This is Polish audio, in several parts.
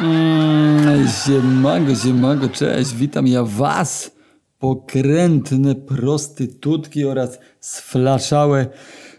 Mm, siemanko, siemanko, cześć, witam ja was, pokrętne prostytutki oraz sflaszałe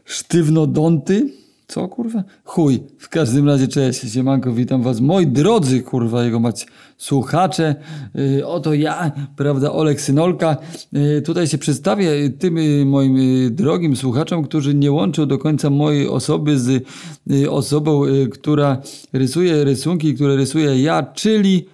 sztywnodonty. Co kurwa? Chuj, w każdym razie cześć, siemanko, witam was, moi drodzy, kurwa, jego mać słuchacze. Yy, oto ja, prawda, Olek Synolka. Yy, tutaj się przedstawię tym yy, moim yy, drogim słuchaczom, którzy nie łączą do końca mojej osoby z yy, osobą, yy, która rysuje rysunki, które rysuję ja, czyli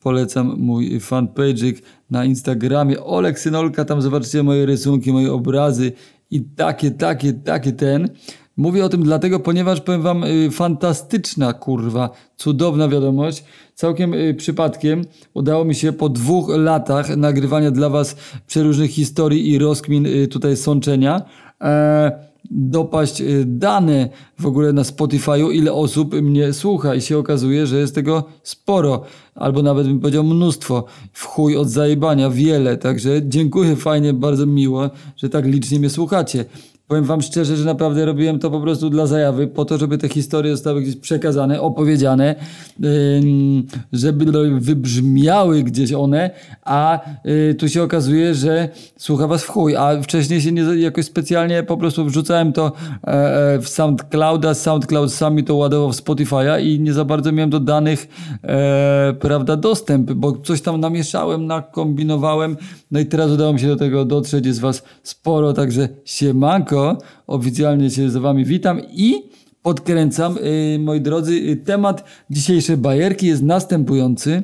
Polecam mój fanpage'ik na Instagramie Olek Synolka, tam zobaczycie moje rysunki, moje obrazy i takie, takie, takie ten. Mówię o tym dlatego, ponieważ powiem wam y, fantastyczna kurwa, cudowna wiadomość. Całkiem y, przypadkiem udało mi się po dwóch latach nagrywania dla was przeróżnych historii i rozkmin y, tutaj sączenia. E, dopaść dane w ogóle na Spotify'u, ile osób mnie słucha i się okazuje, że jest tego sporo, albo nawet bym powiedział mnóstwo, w chuj od zajebania, wiele, także dziękuję, fajnie, bardzo miło, że tak licznie mnie słuchacie. Powiem wam szczerze, że naprawdę robiłem to po prostu dla zajawy, po to, żeby te historie zostały gdzieś przekazane, opowiedziane, żeby wybrzmiały gdzieś one, a y, tu się okazuje, że słucha was w chuj, a wcześniej się nie, jakoś specjalnie po prostu wrzucałem to e, e, w SoundClouda, SoundCloud sami to ładował w Spotify'a i nie za bardzo miałem do danych, e, prawda, dostęp, bo coś tam namieszałem, nakombinowałem, no i teraz udało mi się do tego dotrzeć, jest was sporo, także siemanko, oficjalnie się z wami witam i podkręcam, yy, moi drodzy, yy, temat dzisiejszej bajerki jest następujący.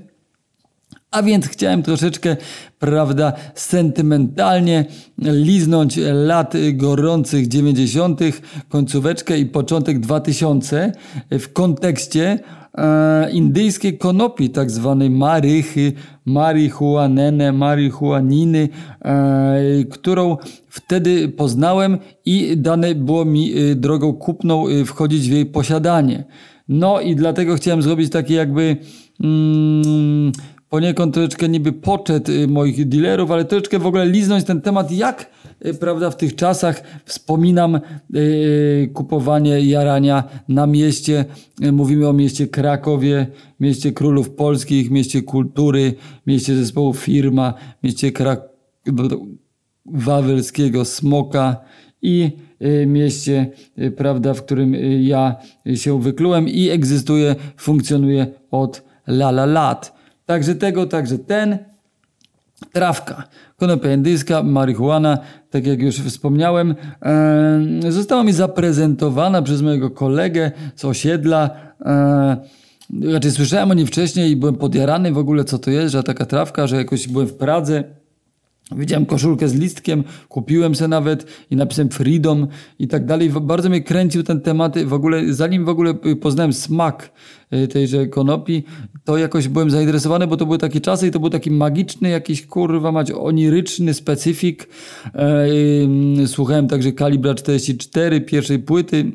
A więc chciałem troszeczkę, prawda, sentymentalnie liznąć lat gorących 90., końcóweczkę i początek 2000 w kontekście indyjskiej konopi, tak zwanej marychy, marihuanene, marihuaniny, e, którą wtedy poznałem i dane było mi e, drogą kupną e, wchodzić w jej posiadanie. No i dlatego chciałem zrobić takie jakby... Mm, poniekąd troszeczkę niby poczet moich dealerów, ale troszeczkę w ogóle liznąć ten temat, jak prawda, w tych czasach wspominam yy, kupowanie jarania na mieście. Mówimy o mieście Krakowie, mieście królów polskich, mieście kultury, mieście zespołu firma, mieście Krak wawelskiego smoka i mieście, prawda, w którym ja się wyklułem i egzystuje, funkcjonuje od lala lat. Także tego, także ten. Trawka, konopia indyjska, marihuana, tak jak już wspomniałem, e, została mi zaprezentowana przez mojego kolegę z osiedla. E, raczej słyszałem o niej wcześniej i byłem podjarany w ogóle, co to jest, że taka trawka, że jakoś byłem w Pradze Widziałem koszulkę z listkiem, kupiłem se nawet i napisałem freedom i tak dalej. Bardzo mnie kręcił ten temat. W ogóle, zanim w ogóle poznałem smak y, tejże konopi, to jakoś byłem zainteresowany, bo to były takie czasy i to był taki magiczny, jakiś kurwa mać oniryczny specyfik. E, słuchałem także Kalibra 44, pierwszej płyty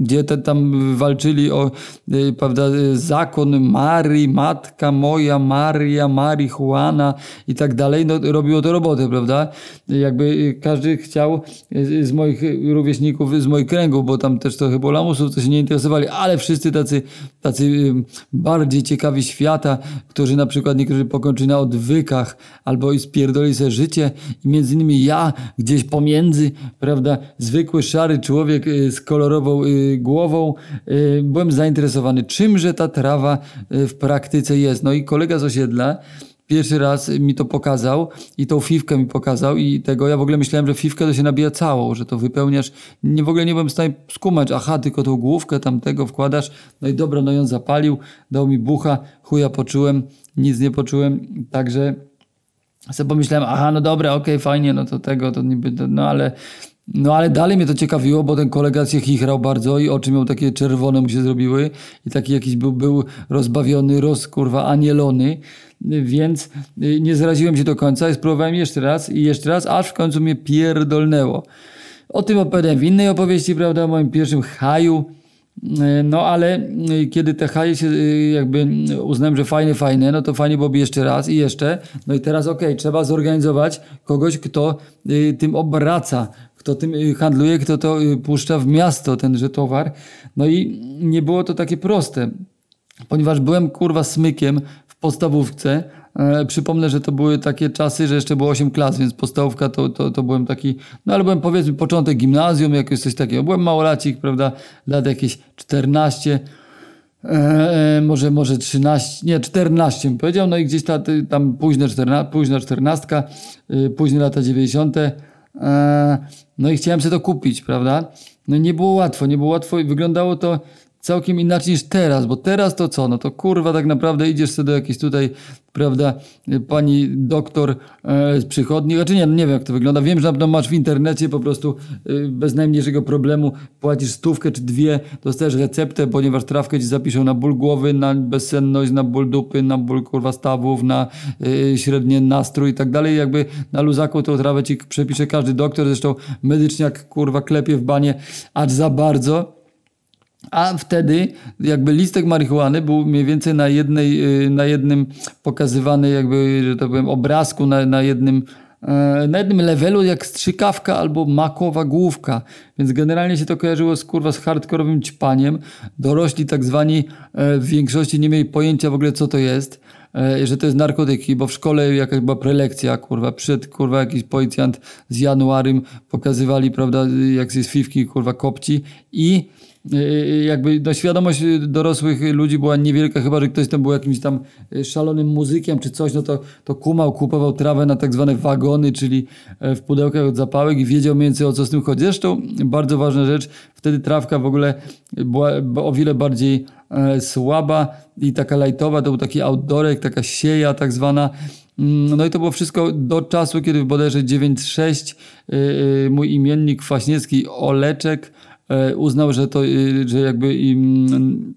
gdzie te tam walczyli o y, prawda, zakon Marii, matka moja, Maria, marihuana i tak dalej, no robiło to robotę, prawda? Jakby każdy chciał y, z moich rówieśników, z moich kręgów, bo tam też trochę było lamusów, co się nie interesowali, ale wszyscy tacy, tacy y, bardziej ciekawi świata, którzy na przykład niektórzy pokończyli na odwykach albo i spierdoli sobie życie i między innymi ja gdzieś pomiędzy, prawda, zwykły szary człowiek z kolorową głową y, byłem zainteresowany, czymże ta trawa y, w praktyce jest. No i kolega z osiedla pierwszy raz mi to pokazał i tą fifkę mi pokazał i tego ja w ogóle myślałem, że fifkę to się nabija całą, że to wypełniasz. Nie, w ogóle nie byłem w stanie skumać, aha, tylko tą główkę tamtego wkładasz. No i dobra, no i on zapalił, dał mi bucha, chuja poczułem, nic nie poczułem, także sobie pomyślałem, aha, no dobra, okej, okay, fajnie, no to tego, to niby, no ale no ale dalej mnie to ciekawiło, bo ten kolega się chichrał bardzo i oczy miał takie czerwone mu się zrobiły i taki jakiś był, był rozbawiony, rozkurwa, anielony, więc y, nie zraziłem się do końca i spróbowałem jeszcze raz i jeszcze raz, aż w końcu mnie pierdolnęło. O tym opowiadałem w innej opowieści, prawda, o moim pierwszym haju, y, no ale y, kiedy te haje się jakby uznałem, że fajne, fajne, no to fajnie byłoby jeszcze raz i jeszcze. No i teraz okej, okay, trzeba zorganizować kogoś, kto tym obraca, kto tym y, handluje, kto to y, puszcza w miasto, tenże towar. No i nie było to takie proste. ponieważ byłem kurwa smykiem w podstawówce. E, przypomnę, że to były takie czasy, że jeszcze było 8 klas, więc podstawówka to, to, to byłem taki, no ale byłem powiedzmy początek gimnazjum, jakoś coś takiego. Byłem małolacik, prawda, lat jakieś 14, e, może, może 13, nie 14 bym powiedział, no i gdzieś ta, tam późne 14, późna 14, e, późne lata 90. E, no i chciałem sobie to kupić, prawda? No nie było łatwo, nie było łatwo i wyglądało to całkiem inaczej niż teraz, bo teraz to co? No to kurwa tak naprawdę idziesz sobie do jakiejś tutaj, prawda, pani doktor e, z przychodni, znaczy nie, nie wiem jak to wygląda, wiem, że pewno masz w internecie po prostu e, bez najmniejszego problemu, płacisz stówkę czy dwie, dostajesz receptę, ponieważ trawkę ci zapiszą na ból głowy, na bezsenność, na ból dupy, na ból kurwa stawów, na e, średni nastrój i tak dalej, jakby na luzaku tą trawę ci przepisze każdy doktor, zresztą medyczniak kurwa klepie w banie, acz za bardzo, a wtedy jakby listek marihuany był mniej więcej na, jednej, y, na jednym pokazywany jakby, że tak powiem, obrazku, na, na jednym e, na jednym levelu jak strzykawka albo makowa główka. Więc generalnie się to kojarzyło z kurwa z hardkorowym ćpaniem. Dorośli tak zwani e, w większości nie mieli pojęcia w ogóle co to jest e, że to jest narkotyki, bo w szkole jakaś była prelekcja, kurwa, przed, kurwa, jakiś policjant z Januarym pokazywali, prawda, jak z fifki, kurwa, kopci i jakby no, świadomość dorosłych ludzi była niewielka, chyba że ktoś tam był jakimś tam y, szalonym muzykiem czy coś, no to, to kumał, kupował trawę na tak zwane wagony, czyli e, w pudełkach od zapałek i wiedział mniej więcej o co z tym chodzi. Zresztą bardzo ważna rzecz, wtedy trawka w ogóle była o wiele bardziej e, słaba i taka lajtowa, to był taki outdoorek, taka sieja tak zwana, mm, no i to było wszystko do czasu, kiedy bodajże 9.6 mój imiennik Kwaśniewski Oleczek uznał, że to, y, że jakby im,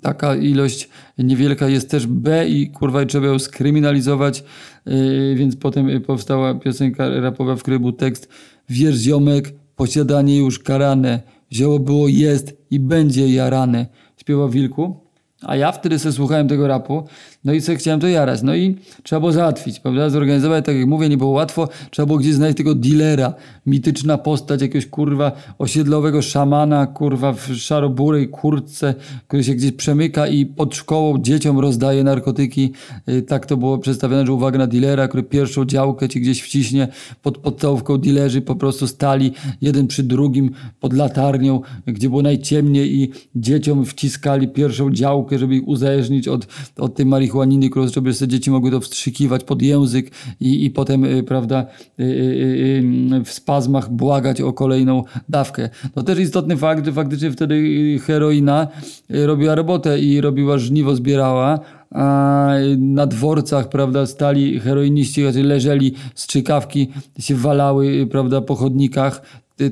taka ilość niewielka jest też B i kurwa trzeba ją skryminalizować, e, więc potem powstała piosenka rapowa, w której był tekst Wierz ziomek, posiadanie już karane, zioło było jest i będzie jarane. Śpiewa Wilku. A ja wtedy sobie słuchałem tego rapu, no i sobie chciałem to jarać. No i trzeba było załatwić, prawda? Zorganizować, tak jak mówię, nie było łatwo. Trzeba było gdzieś znaleźć tego dealera. Mityczna postać jakiegoś kurwa osiedlowego szamana, kurwa w szaroburej kurtce, który się gdzieś przemyka i pod szkołą dzieciom rozdaje narkotyki. Y, tak to było przedstawione, że uwaga na dealera, który pierwszą działkę ci gdzieś wciśnie pod podstawówką dealerzy po prostu stali jeden przy drugim pod latarnią, gdzie było najciemniej i dzieciom wciskali pierwszą działkę, żeby ich uzależnić od, od tej marihuaniny, żeby sobie dzieci mogły to wstrzykiwać pod język i, i potem, y, prawda, y, y, w spazmach błagać o kolejną dawkę. To też istotny fakt, że faktycznie wtedy heroina robiła robotę i robiła żniwo, zbierała, a na dworcach, prawda, stali heroiniści, leżeli strzykawki, się walały, prawda, po chodnikach,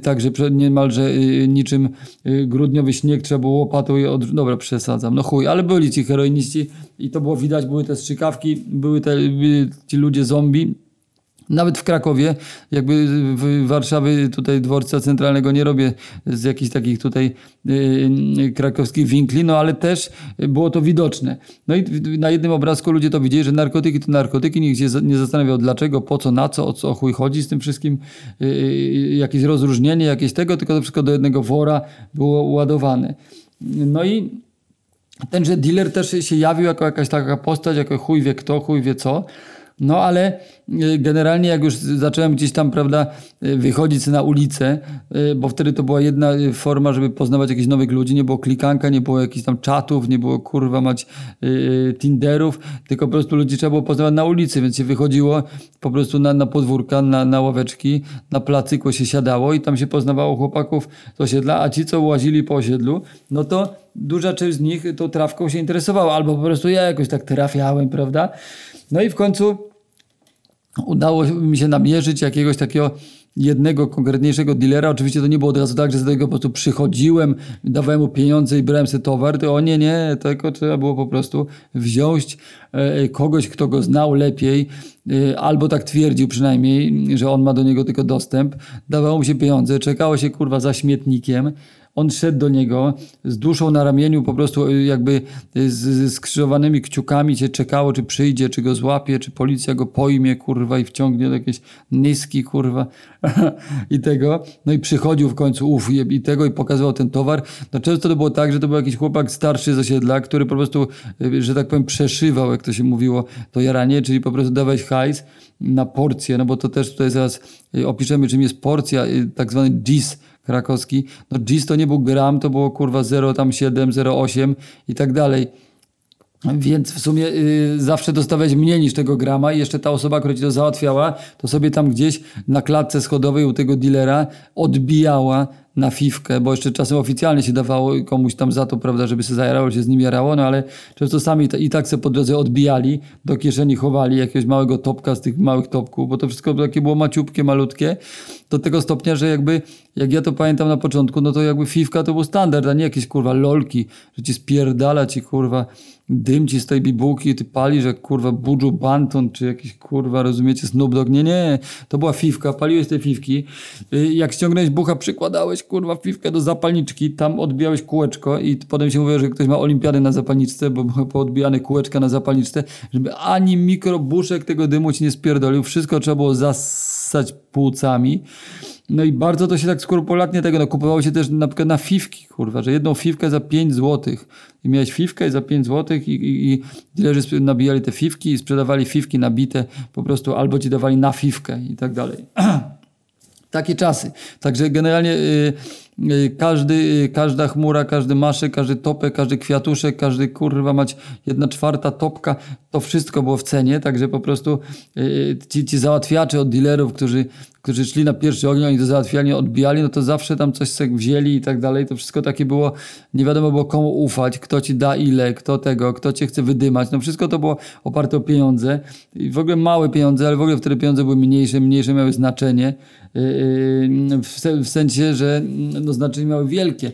także niemalże y, niczym y, grudniowy śnieg trzeba było łopatą i od... Dobra, przesadzam, no chuj, ale byli ci heroiniści i to było widać, były te strzykawki, były te, ci ludzie zombie, nawet w Krakowie, jakby w Warszawy tutaj dworca centralnego nie robię z jakichś takich tutaj yy, krakowskich winkli, no ale też było to widoczne. No i na jednym obrazku ludzie to widzieli, że narkotyki to narkotyki, nikt się nie zastanawiał dlaczego, po co, na co, o co chuj chodzi z tym wszystkim, yy, jakieś rozróżnienie, jakieś tego, tylko to wszystko do jednego wora było ładowane. No i tenże dealer też się jawił jako jakaś taka postać, jako chuj wie kto, chuj wie co, no ale y, generalnie jak już zacząłem gdzieś tam, prawda, y, wychodzić na ulicę, y, bo wtedy to była jedna forma, żeby poznawać jakichś nowych ludzi, nie było klikanka, nie było jakichś tam czatów, nie było kurwa mać tinderów, tylko po prostu ludzi trzeba było poznawać na ulicy, więc się wychodziło po prostu na, na podwórka, na, na ławeczki, na placyku się siadało i tam się poznawało chłopaków z osiedla, a ci, co łazili po osiedlu, no to duża część z nich tą trawką się interesowała, albo po prostu ja jakoś tak trafiałem, prawda? No i w końcu udało mi się namierzyć jakiegoś takiego jednego konkretniejszego dealera. Oczywiście to nie było od razu tak, że z tego po prostu przychodziłem, dawałem mu pieniądze i brałem sobie towar. To o nie, nie, tylko trzeba było po prostu wziąć e, kogoś, kto go znał lepiej, e, albo tak twierdził przynajmniej, że on ma do niego tylko dostęp. Dawało mu się pieniądze, czekało się kurwa za śmietnikiem, on szedł do niego z duszą na ramieniu, po prostu y, jakby y, z, skrzyżowanymi kciukami cię czekało, czy przyjdzie, czy go złapie, czy policja go pojmie, kurwa, i wciągnie do jakiejś niski, kurwa, i tego. No i przychodził w końcu, uf, i, tego, i pokazywał ten towar. No często to było tak, że to był jakiś chłopak starszy z osiedla, który po prostu, y, że tak powiem, przeszywał, jak to się mówiło, to jaranie, czyli po prostu dawać hajs na porcję, no bo to też tutaj zaraz opiszemy, czym jest porcja, tak zwany GIS, krakowski. No GIS to nie był gram, to było kurwa 0,7, 0,8 i tak dalej. Więc w sumie y, zawsze dostawałeś mniej niż tego grama i jeszcze ta osoba, która ci to załatwiała, to sobie tam gdzieś na klatce schodowej u tego dealera odbijała na fifkę, bo jeszcze czasem oficjalnie się dawało komuś tam za to, prawda, żeby się zajarało, się z nim jarało, no ale często sami i tak sobie po drodze odbijali, do kieszeni chowali jakiegoś małego topka z tych małych topków, bo to wszystko takie było maciupkie, malutkie, do tego stopnia, że jakby, jak ja to pamiętam na początku, no to jakby fifka to był standard, a nie jakieś kurwa lolki, że ci spierdala ci kurwa dym ci z tej bibułki, ty pali, że kurwa Buju Banton, czy jakiś kurwa, rozumiecie, Snoop Dogg. Nie, nie, to była fifka, paliłeś te fifki. Y, jak ściągnąłeś bucha, przykładałeś kurwa fifkę do zapalniczki, tam odbijałeś kółeczko i potem się mówiło, że ktoś ma olimpiadę na zapalniczce, bo były poodbijane kółeczka na zapalniczce, żeby ani mikrobuszek tego dymu ci nie spierdolił. Wszystko trzeba było zassać płucami. No i bardzo to się tak skrupulatnie tego, no kupowało się też na przykład na fifki, kurwa, że jedną fifkę za 5 złotych. I miałeś fifkę za 5 złotych i, i, i dilerzy nabijali te fifki i sprzedawali fifki nabite po prostu albo ci dawali na fifkę i tak dalej. Takie czasy. Także generalnie y, każdy, y, każda chmura, każdy maszek, każdy topek, każdy kwiatuszek, każdy kurwa mać jedna czwarta topka, to wszystko było w cenie, także po prostu ci, ci załatwiacze od dealerów, którzy, którzy szli na pierwszy ogień, oni to załatwiali, odbijali, no to zawsze tam coś sobie wzięli i tak dalej. To wszystko takie było, nie wiadomo było komu ufać, kto ci da ile, kto tego, kto cię chce wydymać. No wszystko to było oparte o pieniądze. I w ogóle małe pieniądze, ale w ogóle wtedy pieniądze były mniejsze, mniejsze miały znaczenie. W sensie, że no, znaczenie miały wielkie,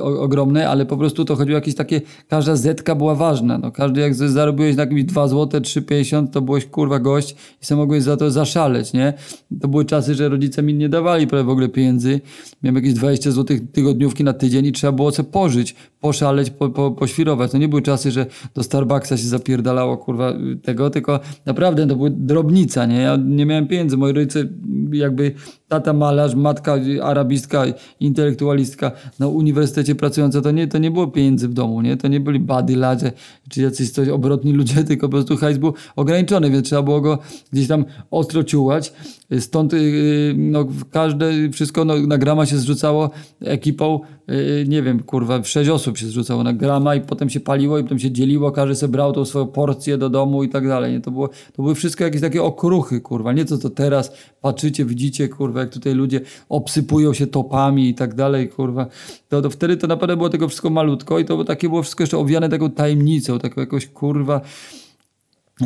ogromne, ale po prostu to chodziło o jakieś takie, każda zetka była ważna. No, każdy jak zarobiłeś na jakimś 2 zł, 3,50 to byłeś kurwa gość i sam mogłeś za to zaszaleć, nie? To były czasy, że rodzice mi nie dawali prawie w ogóle pieniędzy. Miałem jakieś 20 zł tygodniówki na tydzień i trzeba było co pożyć, poszaleć, po, po, poświrować. To nie były czasy, że do Starbucksa się zapierdalało kurwa tego, tylko naprawdę to były drobnica, nie? Ja nie miałem pieniędzy. Moi rodzice jakby tata malarz, matka arabistka, intelektualistka na uniwersytecie pracująca, to nie, to nie było pieniędzy w domu, nie? To nie byli bady ladzie, czy jacyś coś obrotni ludzie, tylko po prostu hajs był ograniczony, więc trzeba było go gdzieś tam ostro ciułać. Stąd yy, no, każde, wszystko no, na grama się zrzucało ekipą, yy, nie wiem, kurwa, sześć osób się zrzucało na grama i potem się paliło i potem się dzieliło, każdy sobie brał tą swoją porcję do domu i tak dalej. Nie? To, było, to były wszystko jakieś takie okruchy, kurwa, nie to co teraz patrzycie, widzicie, kurwa, jak tutaj ludzie obsypują się topami i tak dalej, kurwa. To, to wtedy to naprawdę było tego wszystko malutko i to takie było wszystko jeszcze owiane taką tajemnicą, taką jakoś, kurwa,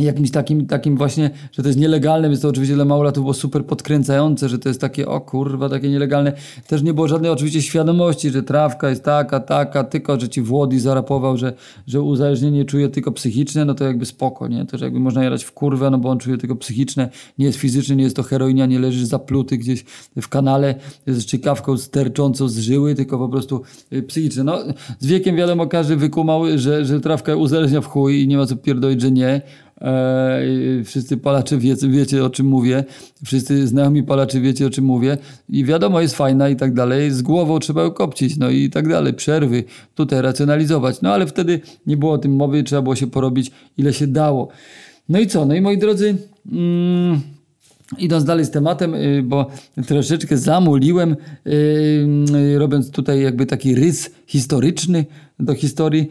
jakimś takim, takim właśnie, że to jest nielegalne, więc to oczywiście dla małolatów było super podkręcające, że to jest takie, o kurwa, takie nielegalne. Też nie było żadnej oczywiście świadomości, że trawka jest taka, taka, tylko, że ci Włodi zarapował, że, że uzależnienie czuje tylko psychiczne, no to jakby spoko, nie? To, że jakby można jadać w kurwę, no bo on czuje tylko psychiczne, nie jest fizyczny, nie jest to heroinia, nie leżysz zapluty gdzieś w kanale z czykawką sterczącą z żyły, tylko po prostu y, psychiczne. No, z wiekiem wiadomo, każdy wykumał, że, że trawka uzależnia w chuj i nie ma co pierdolić, że nie. E, wszyscy palacze wiecie, wiecie o czym mówię, wszyscy znajomi palacze wiecie o czym mówię. I wiadomo jest fajna i tak dalej, z głową trzeba ją kopcić, no i tak dalej, przerwy, tutaj racjonalizować, no ale wtedy nie było o tym mowy, trzeba było się porobić ile się dało. No i co, no i moi drodzy... Mm, Idąc dalej z tematem, y, bo troszeczkę zamuliłem, y, y, robiąc tutaj jakby taki rys historyczny do historii,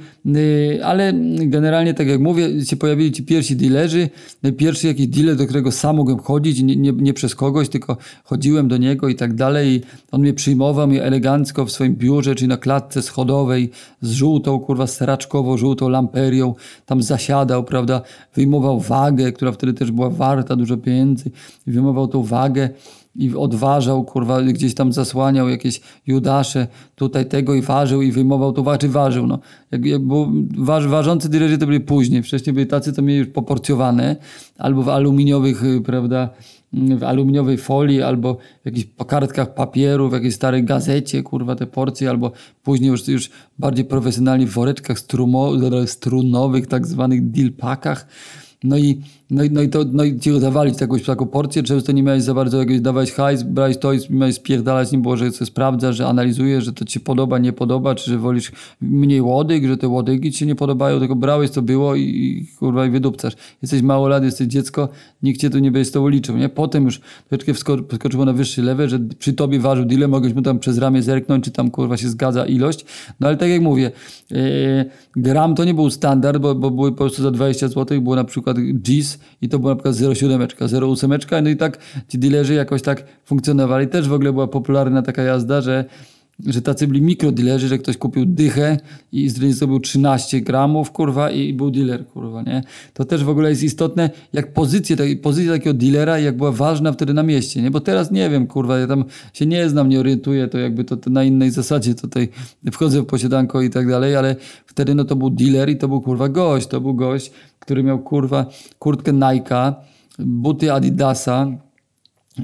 ale generalnie, tak jak mówię, się pojawili ci pierwsi dealerzy. Pierwszy jakiś dealer, do którego sam mogłem chodzić, nie, nie, nie przez kogoś, tylko chodziłem do niego i tak dalej. On mnie przyjmował mnie elegancko w swoim biurze, czyli na klatce schodowej z żółtą, kurwa, seraczkowo żółtą lamperią. Tam zasiadał, prawda, wyjmował wagę, która wtedy też była warta dużo pieniędzy wyjmował tą wagę i odważał, kurwa, gdzieś tam zasłaniał jakieś Judasze, tutaj tego i ważył i wyjmował to, waży, ważył, no. Jak, jak było, waż, ważący dilerzy to byli później, wcześniej byli tacy, to mieli już poporcjowane, albo w aluminiowych, y, prawda, w aluminiowej folii, albo w jakichś kartkach papieru, w jakiejś starej gazecie, kurwa, te porcje, albo później już, już bardziej profesjonalnie w woreczkach strumo, strunowych, tak zwanych dilpakach. No i, no i, no i, to, no i ci dawali jakąś taką porcję, często nie miałeś za bardzo jakiegoś dawać hajs, brałeś to i miałeś spierdalać nim, było, że to sprawdzasz, że analizujesz, że to ci się podoba, nie podoba, czy że wolisz mniej łodyg, że te łodygi ci się nie podobają, tylko brałeś, to było i, i kurwa i wydupcasz. Jesteś mało lat, jesteś dziecko, nikt cię tu nie będzie z tobą liczył, nie? Potem już troszeczkę wskoczyło na wyższy level, że przy tobie ważył dealer, mogłeś mu tam przez ramię zerknąć, czy tam kurwa się zgadza ilość, no ale tak jak mówię, yy, gram to nie był standard, bo, bo były po prostu za 20 zł, było na przykład GIS i to była na przykład 0,7, 0,8, no i tak ci dealerzy jakoś tak funkcjonowali. Też w ogóle była popularna taka jazda, że że tacy byli mikrodealerzy, że ktoś kupił dychę i zrobił 13 gramów, kurwa, i był dealer, kurwa, nie? To też w ogóle jest istotne, jak pozycja, pozycja takiego dealera, jak była ważna wtedy na mieście, nie? Bo teraz nie wiem, kurwa, ja tam się nie znam, nie orientuję, to jakby to, to na innej zasadzie tutaj wchodzę w posiadanko i tak dalej, ale wtedy no to był dealer i to był, kurwa, gość, to był gość, który miał, kurwa, kurtkę Nike'a, buty Adidasa,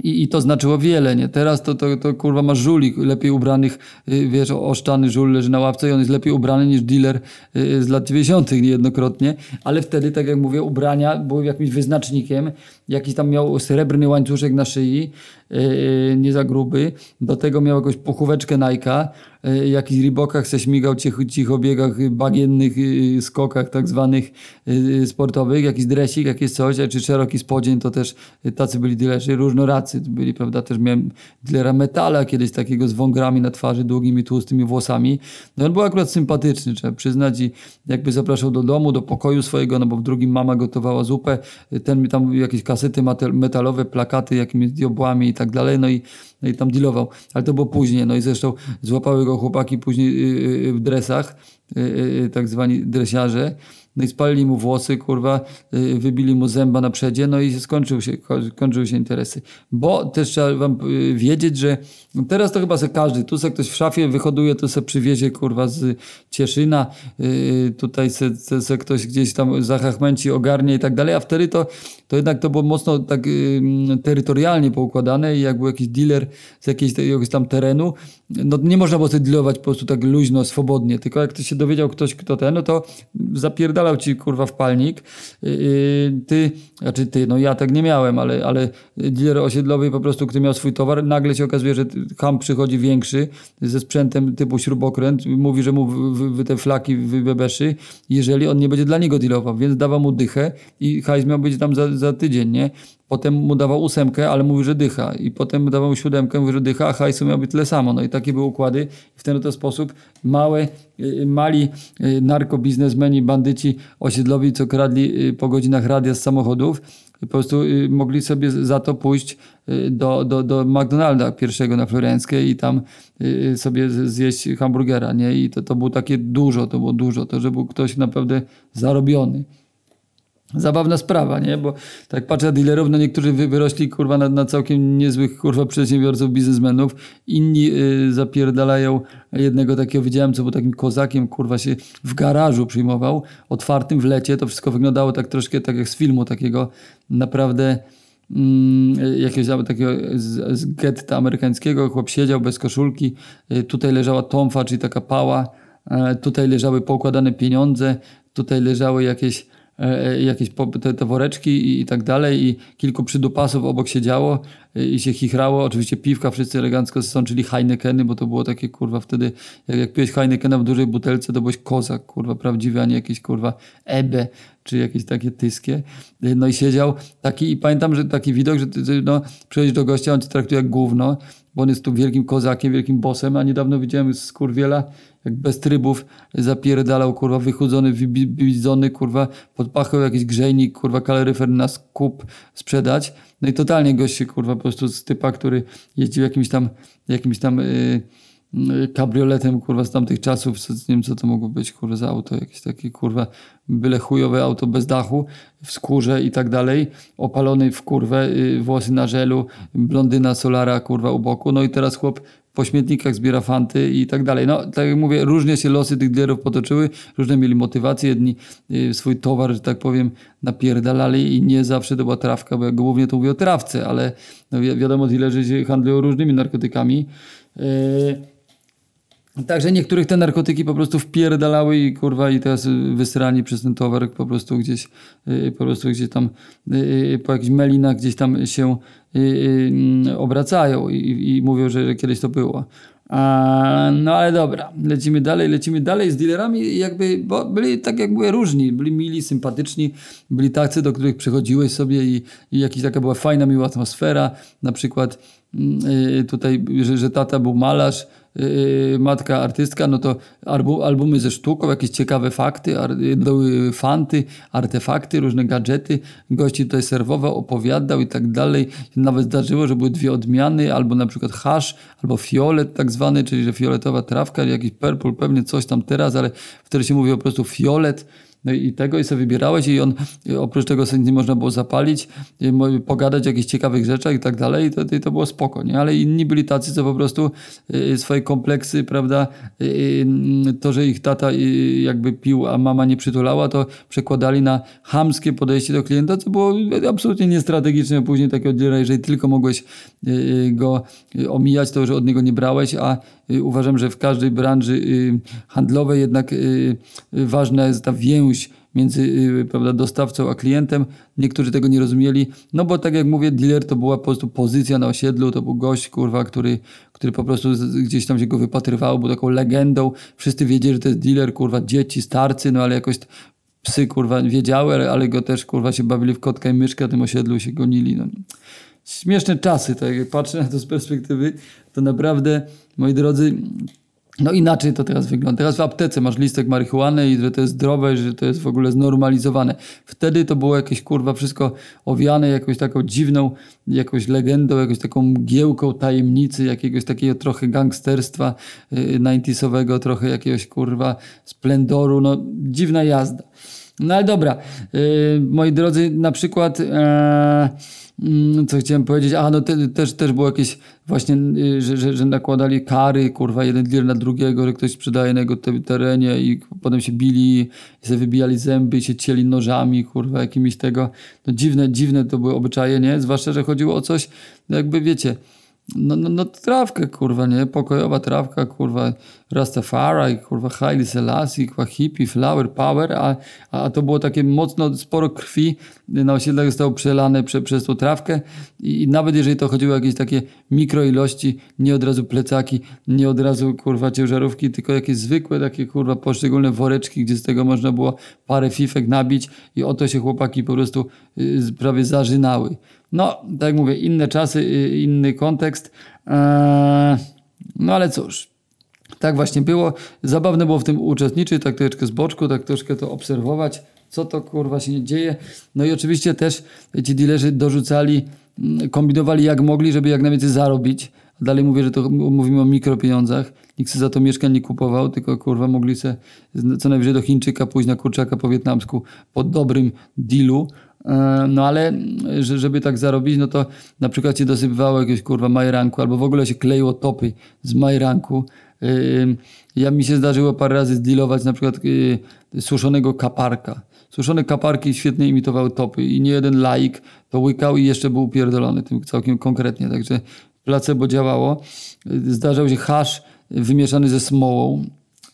i, I to znaczyło wiele, nie? Teraz to, to, to kurwa ma żulik lepiej ubranych, y, wiesz, oszczany żul leży na ławce i on jest lepiej ubrany niż dealer y, z lat 90. niejednokrotnie, ale wtedy, tak jak mówię, ubrania były jakimś wyznacznikiem, jakiś tam miał srebrny łańcuszek na szyi, yy, nie za gruby, do tego miał jakąś puchóweczkę Nike'a, yy, jakiś ribokach se śmigał cicho, cicho biegach, bagiennych skokach tak zwanych sportowych, jakiś dresik, jakieś coś, czy szeroki spodzień, to też tacy byli dilerzy, różnoracy byli, prawda, też miałem dilera metala kiedyś takiego z wągrami na twarzy, długimi, tłustymi włosami, no on był akurat sympatyczny, trzeba przyznać. I jakby zapraszał do domu, do pokoju swojego, no bo w drugim mama gotowała zupę, ten mi tam jakieś kasety metalowe, plakaty jakimiś diobłami i tak dalej, no i, no i tam dealował. Ale to było później, no i zresztą złapały go chłopaki później y, y, y, w dresach, tak zwani dresiarze, no i spalili mu włosy, kurwa, y, wybili mu zęba na przedzie, no i skończył się, skończyły się interesy. Bo też trzeba wam y, wiedzieć, że teraz to chyba se każdy, tu se ktoś w szafie wyhoduje, to se przywiezie, kurwa, z Cieszyna, y, tutaj se, se, se ktoś gdzieś tam zachachmęci, ogarnie i tak dalej, a wtedy to, to jednak to było mocno tak terytorialnie poukładane i jak był jakiś dealer z jakiegoś, jakiegoś tam terenu, no nie można było sobie dealować po prostu tak luźno, swobodnie, tylko jak to się dowiedział ktoś, kto ten, no to zapierdala wpierdalał ci kurwa w palnik. Yy, ty, znaczy ty, no ja tak nie miałem, ale, ale dealer osiedlowy po prostu, który miał swój towar, nagle się okazuje, że ham przychodzi większy ze sprzętem typu śrubokręt, mówi, że mu wy te flaki wybebeszy, jeżeli on nie będzie dla niego dealował, więc dawał mu dychę i hajs miał być tam za, za tydzień, nie? Potem mu dawał ósemkę, ale mówi, że dycha. I potem dawał siódemkę, mówi, że dycha, a hajsu miał być tyle samo. No i takie były układy. W ten oto sposób małe, y, mali y, narkobiznesmeni, bandyci osiedlowi, co kradli y, po godzinach radia z samochodów, po prostu mogli sobie za to pójść do, do, do McDonalda pierwszego na Florenckiej i tam sobie zjeść hamburgera, nie? I to, to było takie dużo, to było dużo, to, że był ktoś naprawdę zarobiony. Zabawna sprawa, nie? Bo tak patrzę na dealerów, no niektórzy wyrośli kurwa na, na całkiem niezłych kurwa przedsiębiorców, biznesmenów, inni y, zapierdalają jednego takiego, widziałem, co był takim kozakiem, kurwa się w garażu przyjmował, otwartym w lecie, to wszystko wyglądało tak troszkę tak jak z filmu takiego. Naprawdę mm, jakiegoś takiego z, z getta amerykańskiego, chłop siedział bez koszulki, y, tutaj leżała tomfa, czyli taka pała, y, tutaj leżały poukładane pieniądze, tutaj leżały jakieś E, e, jakieś te, te woreczki i, i, tak dalej i kilku przydupasów obok siedziało e, i się chichrało. Oczywiście piwka wszyscy elegancko sączyli Heinekeny, bo to było takie kurwa wtedy, jak, jak piłeś Heinekena w dużej butelce, to byłeś kozak, kurwa, prawdziwy, a nie jakieś kurwa ebe czy jakieś takie tyskie. No i siedział taki i pamiętam, że taki widok, że no, przychodzisz do gościa, on cię traktuje jak gówno, bo on jest tu wielkim kozakiem, wielkim bosem, a niedawno widziałem z Kurwiela, jak bez trybów zapierdalał, kurwa, wychudzony, wybidzony, kurwa, pod pachą jakiś grzejnik, kurwa, kaloryfer na skup sprzedać. No i totalnie gość się, kurwa, po prostu z typa, który jeździł jakimś tam, jakimś tam yy, kabrioletem, kurwa, z tamtych czasów, co, nie wiem, co to mogło być, kurwa, za auto, jakieś takie, kurwa, byle chujowe auto bez dachu, w skórze i tak dalej, opalony w kurwę, y, włosy na żelu, blondyna solara, kurwa, u boku, no i teraz chłop po śmietnikach zbiera fanty i tak dalej. No, tak jak mówię, różnie się losy tych dealerów potoczyły, różne mieli motywacje, jedni y, swój towar, że tak powiem, napierdalali i nie zawsze to była trawka, bo ja głównie to mówię o trawce, ale no wi wiadomo, dealerzy się handlują różnymi narkotykami. Yy, Także niektórych te narkotyki po prostu wpierdalały i kurwa i teraz wysrani przez ten towar po prostu gdzieś, yy, po prostu gdzieś tam po jakichś melinach gdzieś tam się yy, obracają i, i mówią, że, kiedyś to było. A, no ale dobra, lecimy dalej, lecimy dalej z dealerami jakby, bo byli tak jak mówię różni, byli mili, sympatyczni, byli tacy, do których przychodziłeś sobie i, i jakaś taka była fajna, miła atmosfera, na przykład yy, tutaj, że, że tata był malarz, matka artystka, no to albu, albumy ze sztuką, jakieś ciekawe fakty, ar, były fanty, artefakty, różne gadżety, gości tutaj serwował, opowiadał i tak dalej. Nawet zdarzyło, że były dwie odmiany, albo na przykład hasz, albo fiolet tak zwany, czyli że fioletowa trawka, jakiś purple, pewnie coś tam teraz, ale wtedy się mówi po prostu fiolet. No i tego i sobie wybierałeś i on oprócz tego sobie nie można było zapalić, pogadać o jakichś ciekawych rzeczach i tak dalej i to, to było spoko, nie? Ale inni byli tacy, co po prostu y, swoje kompleksy, prawda, y, y, to, że ich tata y, jakby pił, a mama nie przytulała, to przekładali na chamskie podejście do klienta, co było absolutnie niestrategiczne później takiego dealera, jeżeli tylko mogłeś y, y, go y, omijać, to już od niego nie brałeś, a y, uważam, że w każdej branży y, handlowej jednak y, y, ważna jest ta więź między y, prawda, dostawcą a klientem. Niektórzy tego nie rozumieli, no bo tak jak mówię, dealer to była po prostu pozycja na osiedlu, to był gość, kurwa, który, który po prostu gdzieś tam się go wypatrywało, był taką legendą. Wszyscy wiedzieli, że to jest dealer, kurwa, dzieci, starcy, no ale jakoś psy, kurwa, wiedziały, ale, ale go też, kurwa, się bawili w kotka i myszkę, na tym osiedlu się gonili. No. Śmieszne czasy, tak jak patrzę na to z perspektywy, to naprawdę, moi drodzy, no inaczej to teraz wygląda. Teraz w aptece masz listek marihuany i że to jest zdrowe, że to jest w ogóle znormalizowane. Wtedy to było jakieś kurwa wszystko owiane jakąś taką dziwną, jakąś legendą, jakąś taką mgiełką tajemnicy, jakiegoś takiego trochę gangsterstwa yy, 90sowego, trochę jakiegoś kurwa splendoru, no dziwna jazda. No ale dobra, yy, moi drodzy, na przykład e, mm, co chciałem powiedzieć, a no te, też, też było jakieś właśnie, y, że, że, że nakładali kary, kurwa, jeden dealer na drugiego, że ktoś sprzedaje na jego te, terenie i potem się bili i sobie wybijali zęby i się cieli nożami, kurwa, jakimiś tego. No dziwne, dziwne to były obyczaje, nie? Zwłaszcza, że chodziło o coś, no jakby wiecie, no, no, no trawkę, kurwa, nie? Pokojowa trawka, kurwa, Rastafari, kurwa, Haile Selassie, kurwa, hippie, flower, power, a, a to było takie mocno, sporo krwi na osiedlach zostało przelane prze, przez tą trawkę i, i nawet jeżeli to chodziło o jakieś takie mikroilości, nie od razu plecaki, nie od razu, kurwa, ciężarówki, tylko jakieś zwykłe takie, kurwa, poszczególne woreczki, gdzie z tego można było parę fifek nabić i o to się chłopaki po prostu y, prawie zarzynały. No, tak jak mówię, inne czasy, y, inny kontekst. Eee, no ale cóż, tak właśnie było. Zabawne było w tym uczestniczyć, tak troszeczkę z boczku, tak troszkę to obserwować, co to kurwa się dzieje. No i oczywiście też ci dealerzy dorzucali, mm, kombinowali jak mogli, żeby jak najwięcej zarobić. Dalej mówię, że to mówimy o mikropieniądzach. Nikt za to mieszkań nie kupował, tylko kurwa mogli se co najwyżej do Chińczyka pójść na kurczaka po wietnamsku po dobrym dealu. E, No ale że- żeby tak zarobić, no to na przykład się dosypywało jakiegoś kurwa majranku, albo w ogóle się kleiło topy z majranku. Ym, Ja mi się zdarzyło parę razy zdealować na przykład y, suszonego kaparka. Suszone kaparki świetnie imitowały topy i nie jeden laik to łykał i jeszcze był upierdolony tym całkiem konkretnie. Także placebo działało. Zdarzał się hasz wymieszany ze smołą.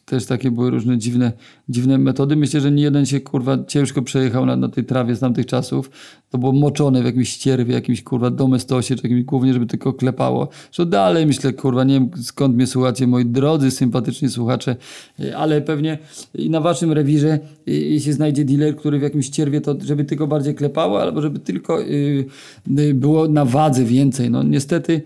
Też takie były różne dziwne, dziwne metody. Myślę, że nie jeden się kurwa ciężko przejechał na, na tej trawie z tamtych czasów. To było moczone w jakimś ścierwie, jakimś kurwa domestosie, czy jakimś głównie, żeby tylko klepało. Że dalej myślę, kurwa, nie wiem skąd mnie słuchacie, moi drodzy, sympatyczni słuchacze, y, ale pewnie i na waszym rewirze y, się znajdzie dealer, który w jakimś ścierwie to, żeby tylko bardziej klepało, albo żeby tylko y, y, było na wadze więcej. No niestety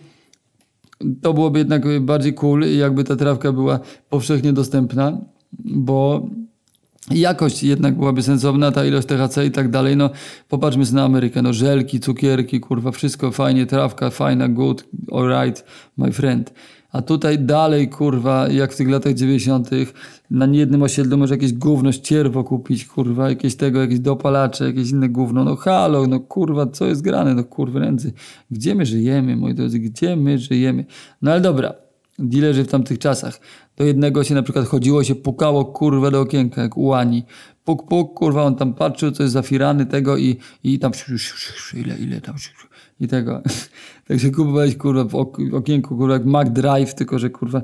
to byłoby jednak bardziej cool, jakby ta trawka była powszechnie dostępna, bo jakość jednak byłaby sensowna, ta ilość THC i tak dalej. No popatrzmy na Amerykę, no żelki, cukierki, kurwa, wszystko fajnie, trawka fajna, good, alright, my friend. A tutaj dalej, kurwa, jak w tych latach 90. na niejednym osiedlu może jakieś gówno ścierwo kupić, kurwa, jakieś tego, jakieś dopalacze, jakieś inne gówno. No halo, no kurwa, co jest grane, no kurwa ręce. Gdzie my żyjemy, moi drodzy, gdzie my żyjemy? No ale dobra, dealerzy w tamtych czasach. Do jednego się na przykład chodziło, się pukało kurwa do okienka, jak u Ani. Puk, puk, kurwa, on tam patrzył, co jest zafirany tego i, i tam ile, ile tam i tego. Także kupowałeś kurwa w okienku kurwa jak Mac Drive, tylko że kurwa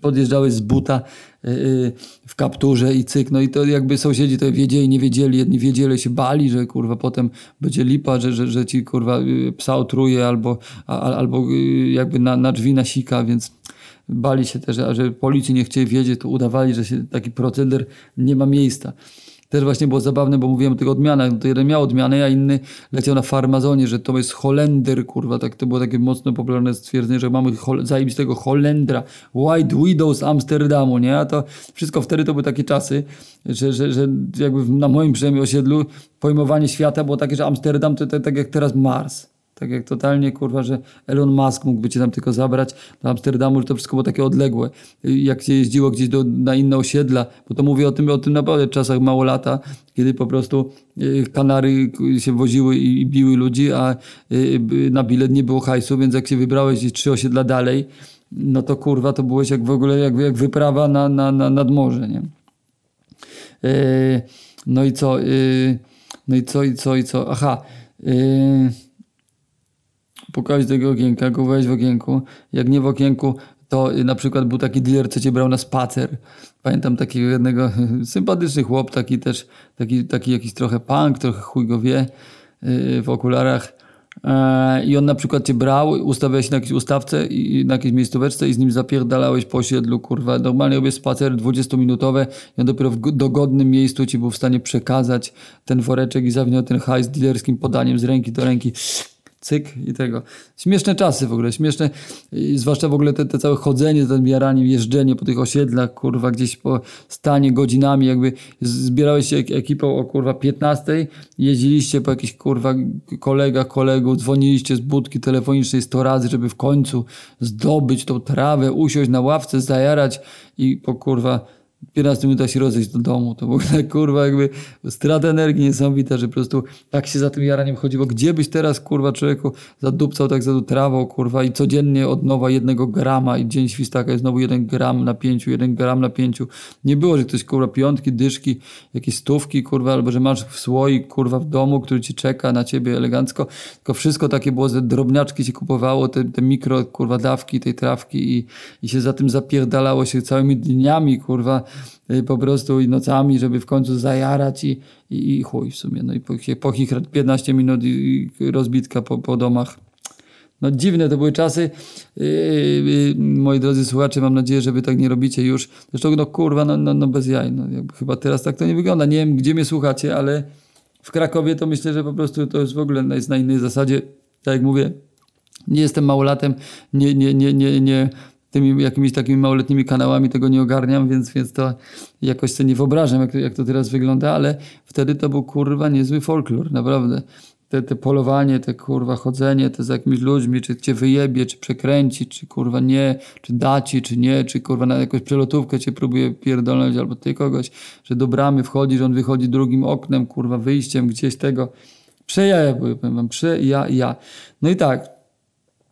podjeżdżałeś z buta yy, w kapturze i cyk. No i to jakby sąsiedzi to wiedzieli, nie wiedzieli, jedni wiedzieli, się bali, że kurwa potem będzie lipa, że, że, że ci kurwa y, psa otruje albo, a, albo y, jakby na, na drzwi nasika, więc bali się też, a że policji nie chcieli wiedzieć, to udawali, że się taki proceder nie ma miejsca też właśnie było zabawne, bo mówiłem o tych odmianach. No to jeden miał odmianę, a inny leciał na farmazonie, że to jest Holender, kurwa. Tak, to było takie mocno popularne stwierdzenie, że mamy hol zajebistego Holendra, White Widows Amsterdamu, nie? A to wszystko wtedy to były takie czasy, że, że, że jakby na moim przynajmniej osiedlu pojmowanie świata było takie, że Amsterdam to, to tak jak teraz Mars. Tak jak totalnie, kurwa, że Elon Musk mógłby cię tam tylko zabrać do Amsterdamu, że to wszystko było takie odległe. Jak się jeździło gdzieś do, na inne osiedla, bo to mówię o tym, o tym naprawdę czasach mało lata, kiedy po prostu y, Kanary się woziły i, biły ludzi, a y, na bilet nie było hajsu, więc jak się wybrałeś gdzieś trzy osiedla dalej, no to kurwa, to byłeś jak w ogóle jak, jak wyprawa na, na, na, nad morze, nie? Y, no i co? No i co, i co, i co? Aha pukałeś do tego okienka, go w okienku. Jak nie w okienku, to na przykład był taki dealer, co cię brał na spacer. Pamiętam takiego jednego sympatyczny chłop, taki też, taki, taki jakiś trochę punk, trochę chuj go wie, yy, w okularach. E, I on na przykład cię brał, ustawiałeś na jakiejś ustawce i na jakiejś miejscóweczce i z nim zapierdalałeś po osiedlu, kurwa. Normalnie robię spacer 20-minutowe i on dopiero w dogodnym miejscu ci był w stanie przekazać ten woreczek i zawinął ten hajs dealerskim podaniem z ręki do ręki cyk i tego. Śmieszne czasy w ogóle, śmieszne, zwłaszcza w ogóle te, te całe chodzenie odbieraniem, jeżdżenie po tych osiedlach, kurwa, gdzieś po stanie godzinami, jakby zbierałeś się ekipą o kurwa 15, jeździliście po jakichś kurwa kolegach, kolegów, dzwoniliście z budki telefonicznej 100 razy, żeby w końcu zdobyć tą trawę, usiąść na ławce, zajarać i po kurwa 15 minutach się rozejść do domu. To w ogóle kurwa jakby strata energii niesamowita, że po prostu tak się za tym jaraniem chodziło. Gdzie byś teraz kurwa człowieku zadupcał tak za trawą kurwa i codziennie od nowa jednego grama i dzień świstaka jest znowu jeden gram na pięciu, jeden gram na pięciu. Nie było, że ktoś kurwa piątki, dyszki, jakieś stówki kurwa, albo że masz w słoik kurwa w domu, który ci czeka na ciebie elegancko. Tylko wszystko takie było, że drobniaczki się kupowało, te, te mikro kurwa dawki tej trawki i, i się za tym zapierdalało się całymi dniami kurwa po prostu i nocami, żeby w końcu zajarać i, i, i chuj w sumie. No i po, po 15 minut i rozbitka po, po domach. No dziwne to były czasy. Yy, yy, moi drodzy słuchacze, mam nadzieję, że wy tak nie robicie już. Zresztą no kurwa, no, no, no bez jaj. No, chyba teraz tak to nie wygląda. Nie wiem, gdzie mnie słuchacie, ale w Krakowie to myślę, że po prostu to jest w ogóle jest na innej zasadzie. Tak jak mówię, nie jestem małolatem, nie, nie, nie, nie, nie tymi jakimiś takimi małoletnimi kanałami tego nie ogarniam, więc, więc to jakoś sobie nie wyobrażam, jak to, jak to teraz wygląda, ale wtedy to był kurwa niezły folklor, naprawdę. Te, te polowanie, te kurwa chodzenie, te z jakimiś ludźmi, czy cię wyjebie, czy przekręci, czy kurwa nie, czy daci, czy nie, czy kurwa na jakąś przelotówkę cię próbuje pierdolnąć, albo ty kogoś, że do bramy wchodzisz, on wychodzi drugim oknem, kurwa wyjściem gdzieś tego. Przejaja były, powiem wam. No i tak,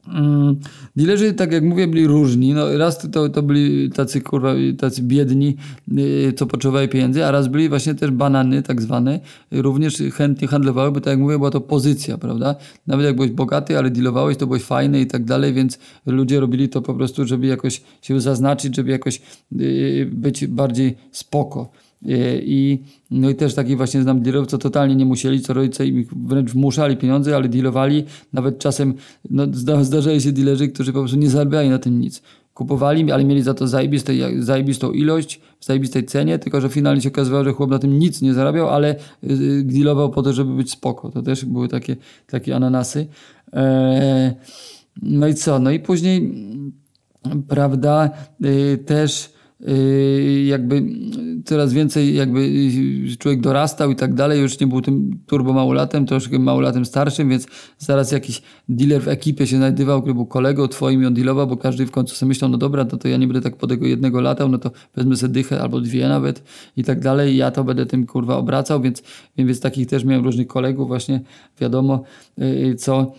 Mm, dealerzy, tak jak mówię, byli różni. No, raz to, to byli tacy kurwa, tacy biedni, yy, co potrzebowali pieniędzy, a raz byli właśnie też banany, tak zwane. Również chętnie handlowały, bo tak jak mówię, była to pozycja, prawda? Nawet jak byłeś bogaty, ale dealowałeś, to byłeś fajny i tak dalej, więc ludzie robili to po prostu, żeby jakoś się zaznaczyć, żeby jakoś yy, być bardziej spoko. E, I, no i też takich właśnie znam dealerów, co totalnie nie musieli, co rodzice im wręcz wmuszali pieniądze, ale dealowali. Nawet czasem no, się dealerzy, którzy po prostu nie zarabiali na tym nic. Kupowali, ale mieli za to zajebistą, zajebistą ilość, w zajebistej cenie, tylko że finalnie się okazywało, że chłop na tym nic nie zarabiał, ale y, dealował po to, żeby być spoko. To też były takie, takie ananasy. Eee, no i co? No i później, prawda, y, też Yy, jakby coraz więcej jakby człowiek dorastał i tak dalej, już nie był tym turbo małolatem, troszkę małolatem starszym, więc zaraz jakiś dealer w ekipie się znajdował, który był kolegą twoim i on dealował, bo każdy w końcu sobie myślał, no dobra, no to ja nie będę tak po tego jednego latał, no to wezmę sobie dychę albo dwie nawet i tak dalej. Ja to będę tym kurwa obracał, więc, więc takich też miałem różnych kolegów właśnie, wiadomo yy, co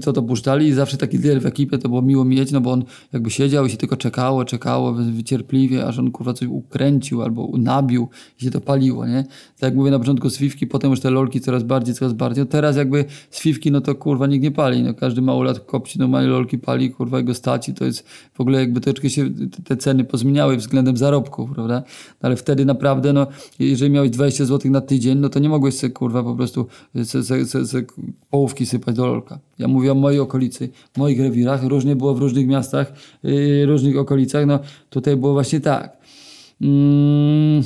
co to puszczali i zawsze taki lider w ekipie to było miło mieć, no bo on jakby siedział i się tylko czekało, czekało wycierpliwie, aż on kurwa coś ukręcił albo nabił i się to paliło, nie? Tak jak mówię na początku Swiftki, potem już te lolki coraz bardziej, coraz bardziej. No teraz jakby Swiftki, no to kurwa nikt nie pali, no każdy małolat kopci, normalnie lolki pali, kurwa jego stać i to jest w ogóle jakby troszeczkę się te ceny pozmieniały względem zarobków, prawda? No ale wtedy naprawdę, no jeżeli miałeś 20 zł na tydzień, no to nie mogłeś sobie kurwa po prostu se, se, se, se połówki sypać do. Ja mówię o mojej okolicy, moich rewirach, różnie było w różnych miastach, yy, różnych okolicach, no tutaj było właśnie tak. Mm.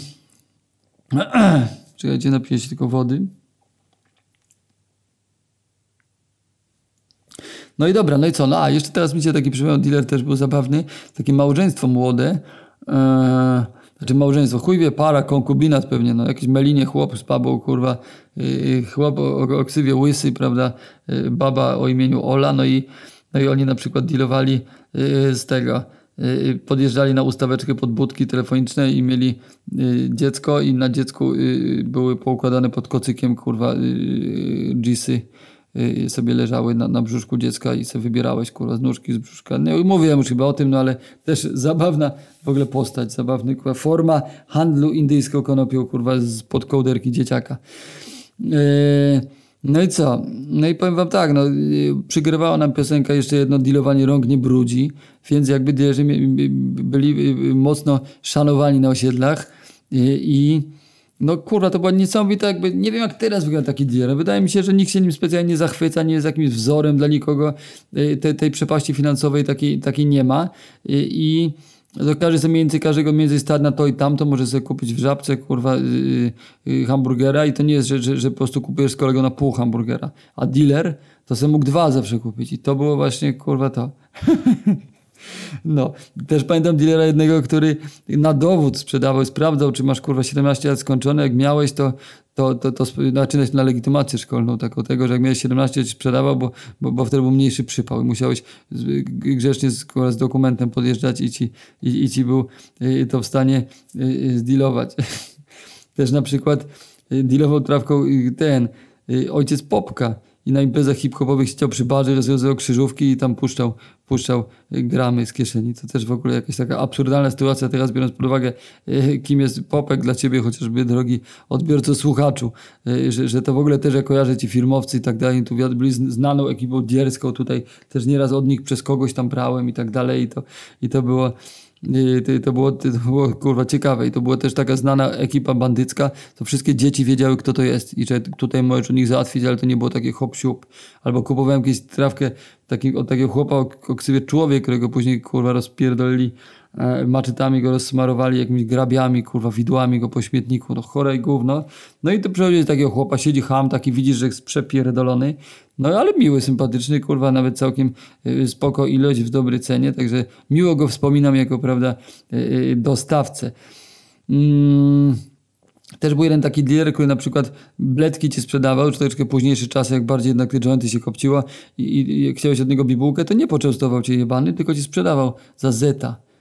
Czekajcie, napiję się tylko wody. No i dobra, no i co? No a jeszcze teraz mi się taki przypomniał, dealer też był zabawny, takie małżeństwo młode, eee, znaczy małżeństwo, chuj wie, para, konkubinat pewnie, no jakiś melinie chłop z babą, kurwa, yy, chłop o, ksywie łysy, prawda, yy, baba o imieniu Ola, no i, no i oni na przykład dealowali z tego, podjeżdżali na ustaweczkę pod budki telefoniczne i mieli dziecko i na dziecku były poukładane pod kocykiem, kurwa, dżisy y, sobie leżały na, na brzuszku dziecka i sobie wybierałeś kurwa z nóżki z brzuszka. No mówiłem już chyba o tym, no ale też zabawna w ogóle postać, zabawny kurwa, forma handlu indyjską konopią kurwa z pod kołderki dzieciaka. Yy, no i co? No i powiem wam tak, no, yy, przygrywała nam piosenka jeszcze jedno dealowanie rąk nie brudzi, więc jakby dealerzy byli yy, mocno szanowani na osiedlach i no kurwa, to była niesamowita jakby, nie wiem jak teraz wygląda taki dealer. Wydaje mi się, że nikt się nim specjalnie nie zachwyca, nie jest jakimś wzorem dla nikogo. Y, Te, tej przepaści finansowej takiej, takiej nie ma. I to każdy sobie między każdego między stać na to i tamto, może sobie kupić w żabce kurwa yy, yy, hamburgera i to nie jest, że, że, że po prostu kupujesz z kolegą na pół hamburgera. A dealer to sobie mógł dwa zawsze kupić i to było właśnie kurwa to. No, też pamiętam dealera jednego, który na dowód sprzedawał, sprawdzał, czy masz kurwa 17 lat skończone. Jak miałeś, to, to, to, to zaczynać na legitymację szkolną, taką tego, że jak miałeś 17, ci sprzedawał, bo, bo, bo wtedy był mniejszy przypał i musiałeś grzecznie z, z dokumentem podjeżdżać i ci, i, i ci był y, to w stanie y, y, zdealować. Też na przykład dealował trawką ten ojciec Popka i na imprezach hip-hopowych siedział przy barze, rozwiązywał krzyżówki i tam puszczał, puszczał y, gramy z kieszeni. To też w ogóle jakaś taka absurdalna sytuacja teraz, biorąc pod uwagę, y, kim jest Popek dla ciebie, chociażby drogi odbiorco, słuchaczu, y, że, że to w ogóle też jak kojarzę ci filmowcy i tak dalej, tu byli znaną ekipą dierską, tutaj też nieraz od nich przez kogoś tam brałem i tak dalej i to, i to było i to, to, było, to było kurwa ciekawe i to była też taka znana ekipa bandycka, to wszystkie dzieci wiedziały kto to jest i że tutaj możesz u nich załatwić, ale to nie było takie hop siup. Albo kupowałem kiedyś trawkę taki, od takiego chłopa o, o ksywie człowiek, którego później kurwa rozpierdolili maczytami go rozsmarowali jakimiś grabiami, kurwa, widłami go po śmietniku, no chore i gówno. No i to przychodzi takiego chłopa, siedzi ham, taki widzisz, że jest przepierdolony, no ale miły, sympatyczny, kurwa, nawet całkiem y, spoko ilość w dobrej cenie, także miło go wspominam jako, prawda, y, dostawcę. Mm. Też był jeden taki dealer, który na przykład bledki ci sprzedawał, troszeczkę późniejszy czas, jak bardziej jednak te jointy się kopciło i, i, i chciałeś od niego bibułkę, to nie poczęstował cię jebany, tylko ci sprzedawał za zeta.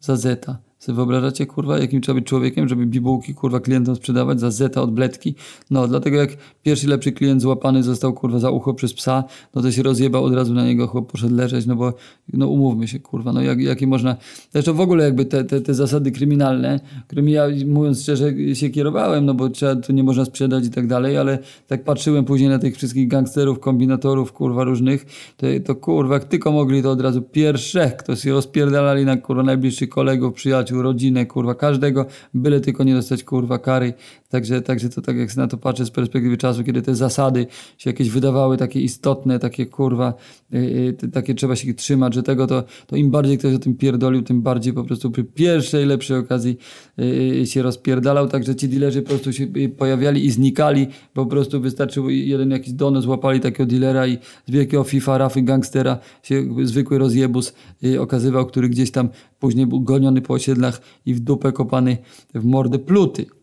за. Sobie wyobrażacie, kurwa, jakim trzeba być człowiekiem, żeby bibułki, kurwa, klientom sprzedawać za zeta od bledki? No, dlatego jak pierwszy lepszy klient złapany został, kurwa, za ucho przez psa, no to się rozjebał od razu na niego, chłop poszedł leżeć, no bo, no umówmy się, kurwa, no jak, jakie można... Zresztą w ogóle jakby te, te, te zasady kryminalne, którymi ja, mówiąc szczerze, się kierowałem, no bo trzeba, to nie można sprzedać i tak dalej, ale tak patrzyłem później na tych wszystkich gangsterów, kombinatorów, kurwa, różnych, to, to kurwa, jak tylko mogli, to od razu pierwsze, kto się rozpierdalali na, kurwa, najbliższych kolegów, przyjaciół, rodzinę, kurwa, każdego, byle tylko nie dostać, kurwa, kary. Także, także to tak jak na to patrzę z perspektywy czasu, kiedy te zasady się jakieś wydawały takie istotne, takie kurwa, yy, takie trzeba się trzymać, że tego to, to im bardziej ktoś o tym pierdolił, tym bardziej po prostu przy pierwszej lepszej okazji yy, się rozpierdalał, także ci dealerzy po prostu się yy, pojawiali i znikali, po prostu wystarczył jeden jakiś donos, złapali takiego dealera i z wielkiego FIFA, rafy, gangstera się zwykły rozjebus yy, okazywał, który gdzieś tam później był goniony po osiedlach i w dupę kopany w mordę pluty.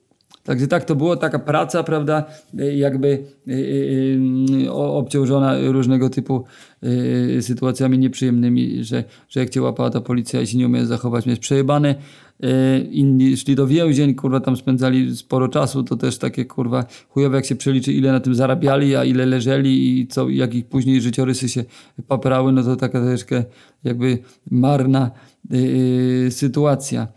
Także tak to było, taka praca, prawda, jakby y, y, y, obciążona różnego typu sytuacjami nieprzyjemnymi, że, że jak cię łapała ta policja i się nie umie zachować, jest przejebane. Inni szli do więzień, kurwa, tam spędzali sporo czasu, to też takie, kurwa, chujowe jak się przeliczy, ile na tym zarabiali, a ile leżeli i co, jak ich później życiorysy się paprały, no to taka troszeczkę jakby marna sytuacja.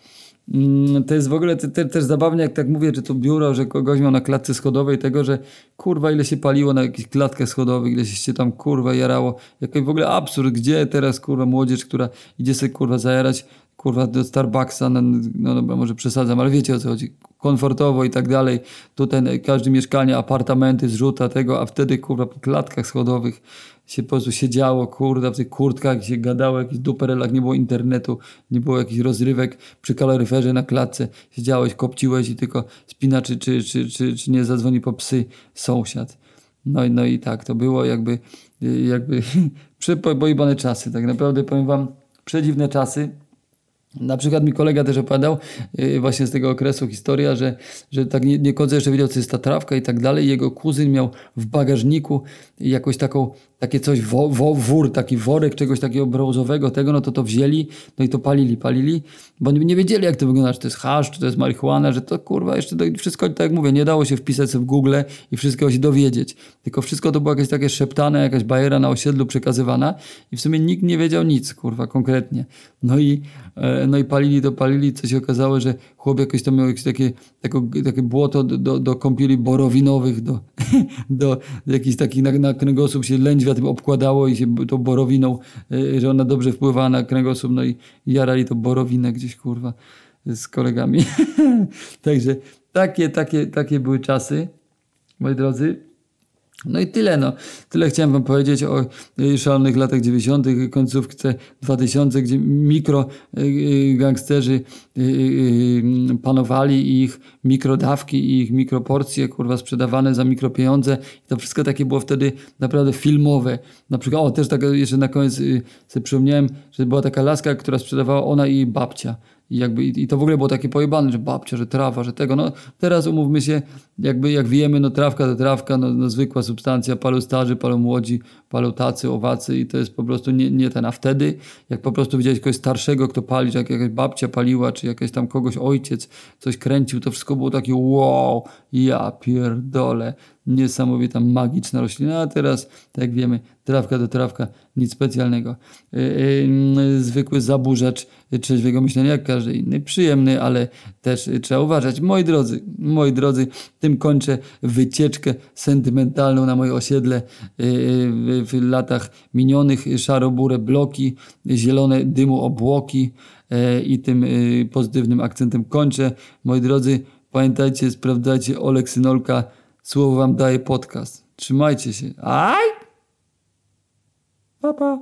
Mm, to jest w ogóle te, te, też zabawne, jak tak mówię, że to biuro, że kogoś miał na klatce schodowej, tego, że kurwa ile się paliło na jakichś klatkach schodowych, ile się tam kurwa jarało. Jaki w ogóle absurd, gdzie teraz kurwa młodzież, która idzie sobie kurwa zajarać kurwa do Starbucksa, no, no dobra, może przesadzam, ale wiecie o co chodzi, komfortowo i tak dalej. Tutaj każde mieszkanie, apartamenty, zrzuta tego, a wtedy kurwa po klatkach schodowych się po prostu siedziało, kurde, w tych kurtkach się gadało, jakiś duperelach, nie było internetu, nie było jakichś rozrywek przy kaloryferze na klatce. Siedziałeś, kopciłeś i tylko spina, czy, czy, czy, czy, czy nie zadzwoni po psy sąsiad. No, no i tak, to było jakby, jakby przepojebane czasy. Tak naprawdę powiem wam, przedziwne czasy. Na przykład mi kolega też opowiadał yy, właśnie z tego okresu historia, że, że tak nie, nie kończę jeszcze wiedział, co jest ta trawka i tak dalej. Jego kuzyn miał w bagażniku jakąś taką takie coś, wo, wo, wór, taki worek czegoś takiego brązowego, tego, no to to wzięli, no i to palili, palili, bo nie, nie wiedzieli jak to wygląda, czy to jest hasz, czy to jest marihuana, że to kurwa jeszcze to wszystko, tak jak mówię, nie dało się wpisać w Google i wszystkiego się dowiedzieć, tylko wszystko to było jakieś takie szeptane, jakaś bajera na osiedlu przekazywana i w sumie nikt nie wiedział nic, kurwa, konkretnie. No i, e, no i palili to, palili, co się okazało, że chłop jakoś tam miał jakieś takie, takie, takie błoto do, do, do kąpieli borowinowych, do, do jakichś takich na, na kręgosłup się lędźwia tym obkładało i się tą borowiną, y, że ona dobrze wpływała na kręgosłup, no i jarali to borowinę gdzieś, kurwa, z kolegami. Także takie, takie, takie były czasy, moi drodzy. No i tyle, no. Tyle chciałem wam powiedzieć o y, szalonych latach 90., końcówce 2000, gdzie mikro y, y, gangsterzy panowali i ich mikrodawki i ich mikroporcje, kurwa, sprzedawane za mikropieniądze. I to wszystko takie było wtedy naprawdę filmowe. Na przykład, o, też tak jeszcze na koniec sobie przypomniałem, że była taka laska, która sprzedawała ona i babcia. I, jakby, I to w ogóle było takie pojebane, że babcia, że trawa, że tego. No teraz umówmy się, jakby jak wiemy, no trawka to trawka, no, no zwykła substancja, palą starzy, palą młodzi, palą tacy, owacy i to jest po prostu nie, nie ten. A wtedy, jak po prostu widziałeś kogoś starszego, kto pali, jak jakaś babcia paliła, czy jakaś tam kogoś ojciec coś kręcił, to wszystko było takie wow, ja pierdolę niesamowita, magiczna roślina, a teraz, tak jak wiemy, trawka do trawka, nic specjalnego. Yy, yy, zwykły zaburzacz trzeźwego myślenia, jak każdy inny, przyjemny, ale też trzeba uważać. Moi drodzy, moi drodzy, tym kończę wycieczkę sentymentalną na moje osiedle w latach minionych, szarobure bloki, zielone dymu obłoki i tym pozytywnym akcentem kończę. Moi drodzy, pamiętajcie, sprawdzajcie Oleksynolka Słowo wam daje podcast. Trzymajcie się. Aj! Pa, pa.